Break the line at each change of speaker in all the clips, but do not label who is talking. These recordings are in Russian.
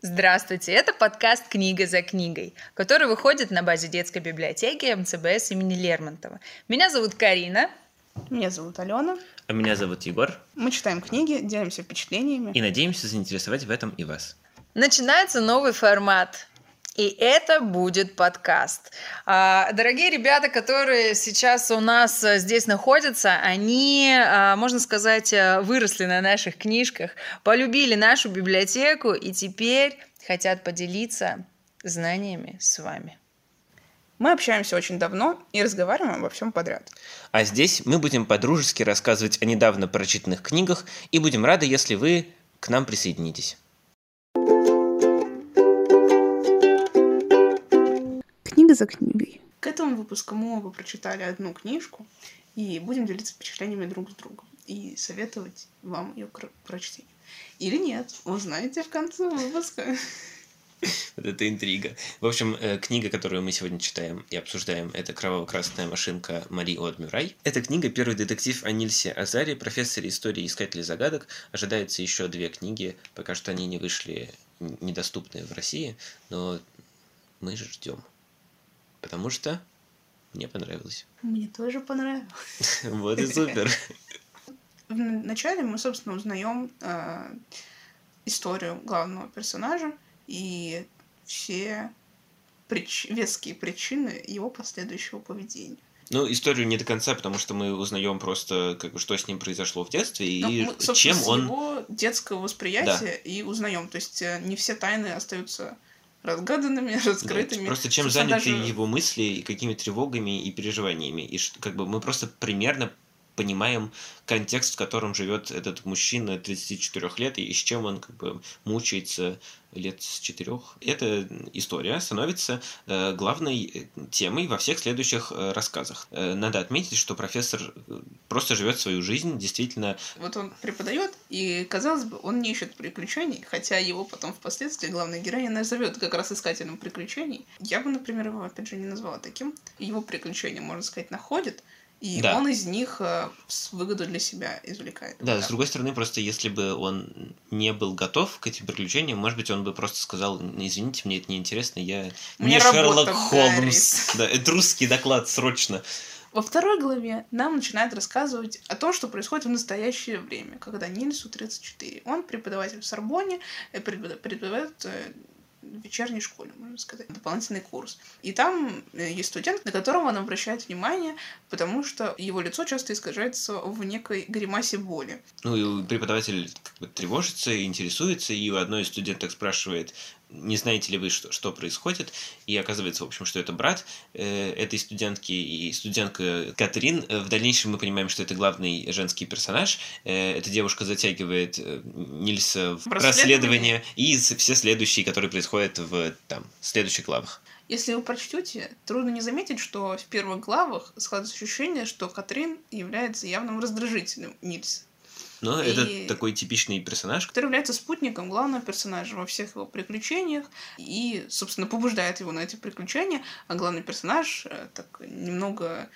Здравствуйте, это подкаст «Книга за книгой», который выходит на базе детской библиотеки МЦБС имени Лермонтова. Меня зовут Карина.
Меня зовут Алена.
А меня зовут Егор.
Мы читаем книги, делимся впечатлениями.
И надеемся заинтересовать в этом и вас.
Начинается новый формат. И это будет подкаст. А, дорогие ребята, которые сейчас у нас э, здесь находятся, они, а, можно сказать, э, выросли на наших книжках, полюбили нашу библиотеку и теперь хотят поделиться знаниями с вами.
Мы общаемся очень давно и разговариваем обо всем подряд.
А здесь мы будем по-дружески рассказывать о недавно прочитанных книгах и будем рады, если вы к нам присоединитесь.
Книга за книгой. К этому выпуску мы оба прочитали одну книжку и будем делиться впечатлениями друг с другом и советовать вам ее к прочтению. Или нет, узнаете в конце выпуска.
Вот это интрига. В общем, э, книга, которую мы сегодня читаем и обсуждаем, это «Кроваво-красная машинка» Мари Од Мюррай. Эта книга «Первый детектив о Нильсе Азаре, профессоре истории и искателе загадок». Ожидается еще две книги, пока что они не вышли, недоступны в России, но мы же ждем. Потому что мне понравилось.
Мне тоже понравилось.
Вот и супер.
Вначале мы, собственно, узнаем э, историю главного персонажа и все прич... веские причины его последующего поведения.
Ну, историю не до конца, потому что мы узнаем просто, как бы, что с ним произошло в детстве ну, и мы, чем он.
его детского восприятия да. и узнаем. То есть э, не все тайны остаются разгаданными, раскрытыми.
Да, просто чем заняты даже... его мысли и какими тревогами и переживаниями. И как бы мы просто примерно понимаем контекст, в котором живет этот мужчина 34 лет и с чем он как бы мучается лет с четырех. Эта история становится э, главной э, темой во всех следующих э, рассказах. Э, надо отметить, что профессор э, просто живет свою жизнь, действительно.
Вот он преподает, и казалось бы, он не ищет приключений, хотя его потом впоследствии главная героиня назовет как раз искателем приключений. Я бы, например, его опять же не назвала таким. Его приключения, можно сказать, находит, и да. он из них э, выгоду для себя извлекает.
Да, да, с другой стороны, просто если бы он не был готов к этим приключениям, может быть, он бы просто сказал, извините, мне это неинтересно, я...
Мне, мне Шерлок Холмс.
Да, это русский доклад, срочно.
Во второй главе нам начинает рассказывать о том, что происходит в настоящее время, когда Нильсу 34. Он преподаватель в Сорбоне, э, преподает вечерней школе, можно сказать, дополнительный курс. И там э, есть студент, на которого он обращает внимание, потому что его лицо часто искажается в некой гримасе боли.
Ну и преподаватель как бы тревожится, интересуется, и у одной из студенток спрашивает, не знаете ли вы, что, что происходит, и оказывается, в общем, что это брат э, этой студентки и студентка Катрин. Э, в дальнейшем мы понимаем, что это главный женский персонаж. Э, эта девушка затягивает э, Нильса в расследование и все следующие, которые происходят в там, следующих главах.
Если вы прочтете, трудно не заметить, что в первых главах складывается ощущение, что Катрин является явным раздражителем Нильса.
Но и... это такой типичный персонаж.
Который является спутником главного персонажа во всех его приключениях и, собственно, побуждает его на эти приключения, а главный персонаж э, так немного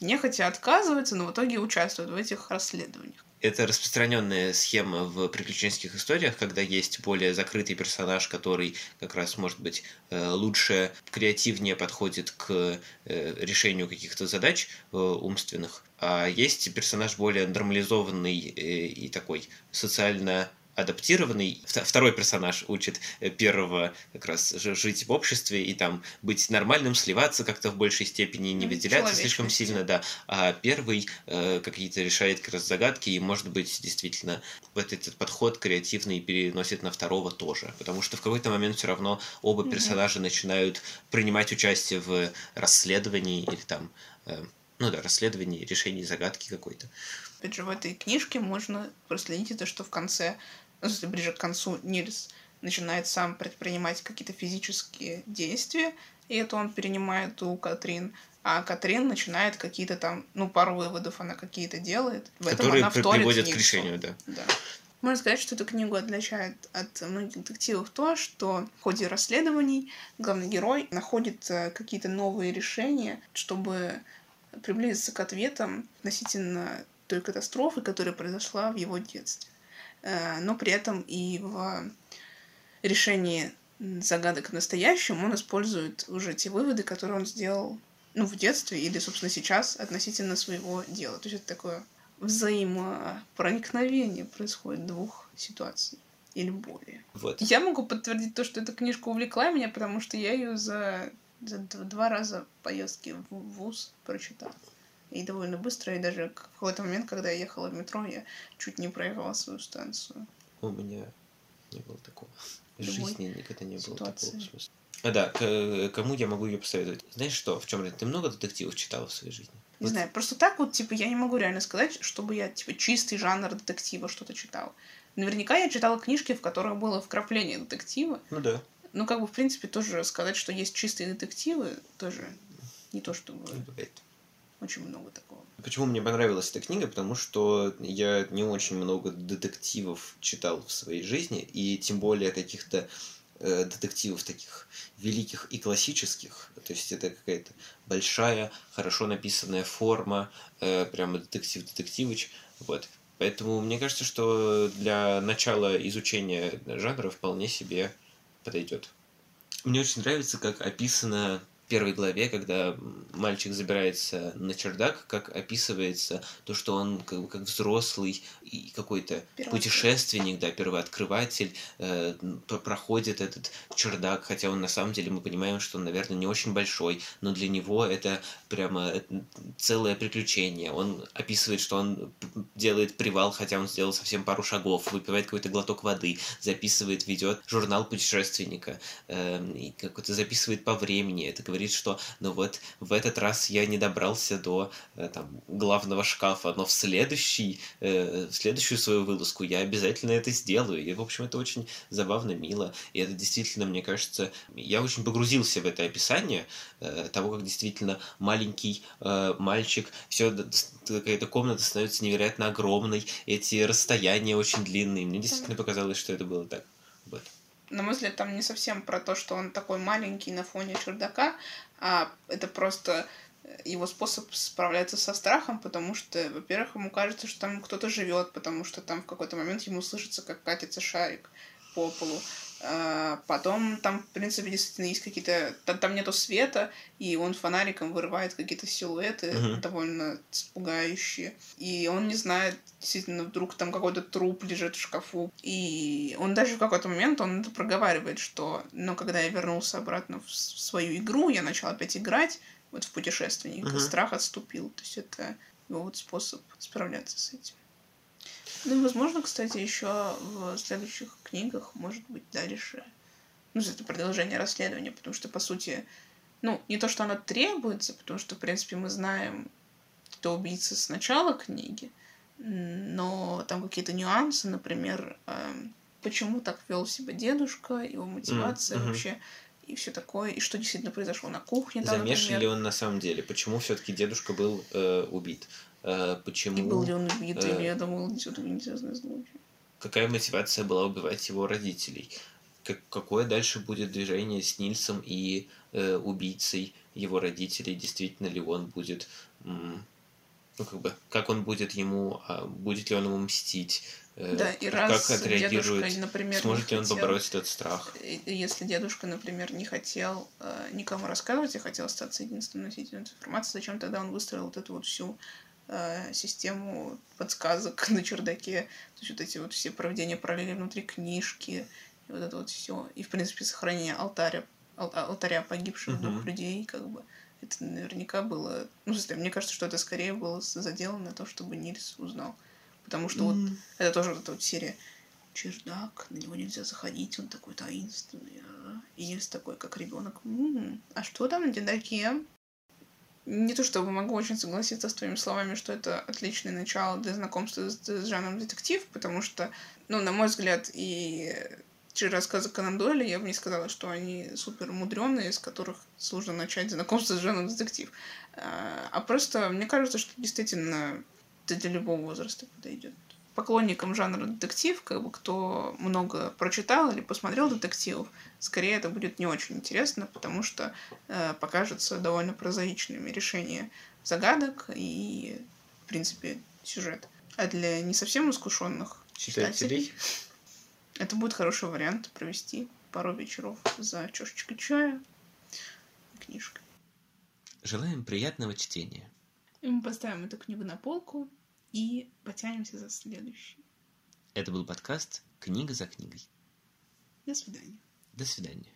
нехотя отказывается, но в итоге участвует в этих расследованиях.
Это распространенная схема в приключенческих историях, когда есть более закрытый персонаж, который как раз, может быть, э, лучше, креативнее подходит к э, решению каких-то задач э, умственных, а есть персонаж более нормализованный и такой социально адаптированный. Второй персонаж учит э, первого как раз жить в обществе и там быть нормальным, сливаться как-то в большей степени, не выделяться слишком сильно, да. А первый э, какие-то решает как раз загадки и, может быть, действительно вот этот подход креативный переносит на второго тоже. Потому что в какой-то момент все равно оба персонажа mm-hmm. начинают принимать участие в расследовании или там, э, ну да, расследовании, решении загадки какой-то.
Опять же, в этой книжке можно проследить это, что в конце ну, ближе к концу Нильс начинает сам предпринимать какие-то физические действия, и это он перенимает у Катрин, а Катрин начинает какие-то там, ну, пару выводов она какие-то делает.
В Которые этом она приводят к решению, да.
да. Можно сказать, что эту книгу отличает от многих детективов то, что в ходе расследований главный герой находит э, какие-то новые решения, чтобы приблизиться к ответам относительно той катастрофы, которая произошла в его детстве. Э, но при этом и в решении загадок настоящем он использует уже те выводы, которые он сделал ну, в детстве или, собственно, сейчас относительно своего дела. То есть это такое взаимопроникновение происходит двух ситуаций или более.
Вот.
Я могу подтвердить то, что эта книжка увлекла меня, потому что я ее за, за два раза поездки в ВУЗ прочитала. И довольно быстро, и даже в какой-то момент, когда я ехала в метро, я чуть не проехала свою станцию.
У меня не было такого. В жизни никогда не было
ситуации.
такого смысла. А да, к- кому я могу ее посоветовать? Знаешь что, в чем ты много детективов читала в своей жизни?
Не
Вот
знаю, просто так вот, типа, я не могу реально сказать, чтобы я, типа, чистый жанр детектива что-то читала. Наверняка я читала книжки, в которых было вкрапление детектива.
Ну да,
Ну, как бы, в принципе, тоже сказать, что есть чистые детективы, тоже не то, чтобы
бывает.
Очень много такого.
Почему мне понравилась эта книга? Потому что я не очень много детективов читал в своей жизни, и тем более каких-то э, детективов таких великих и классических. То есть это какая-то большая, хорошо написанная форма, э, прямо детектив-детективыч. Вот. Поэтому мне кажется, что для начала изучения жанра вполне себе подойдет. Мне очень нравится, как описано первой главе, когда мальчик забирается на чердак, как описывается то, что он как, бы как взрослый и какой-то путешественник, да, первооткрыватель, э, проходит этот чердак, хотя он на самом деле, мы понимаем, что он, наверное, не очень большой, но для него это прямо э, целое приключение. Он описывает, что он делает привал, хотя он сделал совсем пару шагов, выпивает какой-то глоток воды, записывает, ведет журнал путешественника, эм, и какой-то записывает по времени. Это говорит, что ну вот в этот раз я не добрался до э, там, главного шкафа, но в следующий, э, в следующую свою вылазку я обязательно это сделаю. И, в общем, это очень забавно, мило. И это действительно, мне кажется, я очень погрузился в это описание э, того, как действительно маленький э, мальчик, все какая-то комната становится невероятно огромной, эти расстояния очень длинные. Мне действительно показалось, что это было так. Вот.
На мой взгляд, там не совсем про то, что он такой маленький на фоне чердака, а это просто его способ справляться со страхом, потому что, во-первых, ему кажется, что там кто-то живет, потому что там в какой-то момент ему слышится, как катится шарик по полу. А, Потом там, в принципе, действительно есть какие-то... Там, нету света, и он фонариком вырывает какие-то силуэты
Мгм.
довольно пугающие. И он не знает, действительно, вдруг там какой-то труп лежит в шкафу. И он даже в какой-то момент, он это проговаривает, что, ну, когда я вернулся обратно в свою игру, я начал опять играть, вот в путешественника,
Мгм.
страх отступил. То есть это его вот способ справляться с этим. Ну и, возможно, кстати, еще в следующих книгах, может быть, дальше. Ну, это продолжение расследования, потому что, по сути, ну, не то, что оно требуется, потому что, в принципе, мы знаем, кто убийца с начала книги, но там какие-то нюансы, например, эм, почему так вел себя дедушка, его мотивация
мгм.
вообще, и все такое, и что действительно произошло на кухне. там,
Замешан
например.
ли он на самом деле? Почему все-таки дедушка был э, убит? Э, почему?
И был ли он убит,
э,
или я думал, действительно несчастный случай.
Какая мотивация была убивать его родителей? Как, какое дальше будет движение с Нильсом и э, убийцей его родителей? Действительно ли он будет, м, ну как бы, как он будет ему, а, будет ли он ему мстить? Э,
Да, и
как
раз
отреагирует?
дедушка, например,
Сможет ли он
хотел-
побороть этот страх?
Если дедушка, например, не хотел э, никому рассказывать и хотел остаться единственным носителем информации, зачем тогда он выстроил вот эту вот всю э, систему подсказок на чердаке, то есть вот эти вот все проведения параллели внутри книжки, и вот это вот все, и в принципе сохранение алтаря, ал- алтаря погибших
Мгм.
двух людей, как бы это наверняка было, ну, в смысле, мне кажется, что это скорее было заделано на то, чтобы Нильс узнал, потому что вот
М.
это тоже вот эта вот серия чердак, на него нельзя заходить, он такой таинственный. а». И Нильс такой, как ребенок. А что там на чердаке? Не то чтобы могу очень согласиться с твоими словами, что это отличное начало для знакомства с, с жанром детектив, потому что, ну, на мой взгляд, и через рассказы Конан Дойля я бы не сказала, что они супер мудреные, из которых сложно начать знакомство с жанром детектив. А а просто мне кажется, что действительно это для любого возраста подойдет. Поклонникам жанра детектив, как бы кто много прочитал или посмотрел детективов, скорее это будет не очень интересно, потому что э, покажутся довольно прозаичными решения загадок и, в принципе, сюжет. А для не совсем искушенных читателей,
Читателей?
Это будет хороший вариант провести пару вечеров за чашечкой чая и книжкой.
Желаем приятного чтения.
И мы поставим эту книгу на полку и потянемся за следующей.
Это был подкаст «Книга за книгой».
До свидания.
До свидания.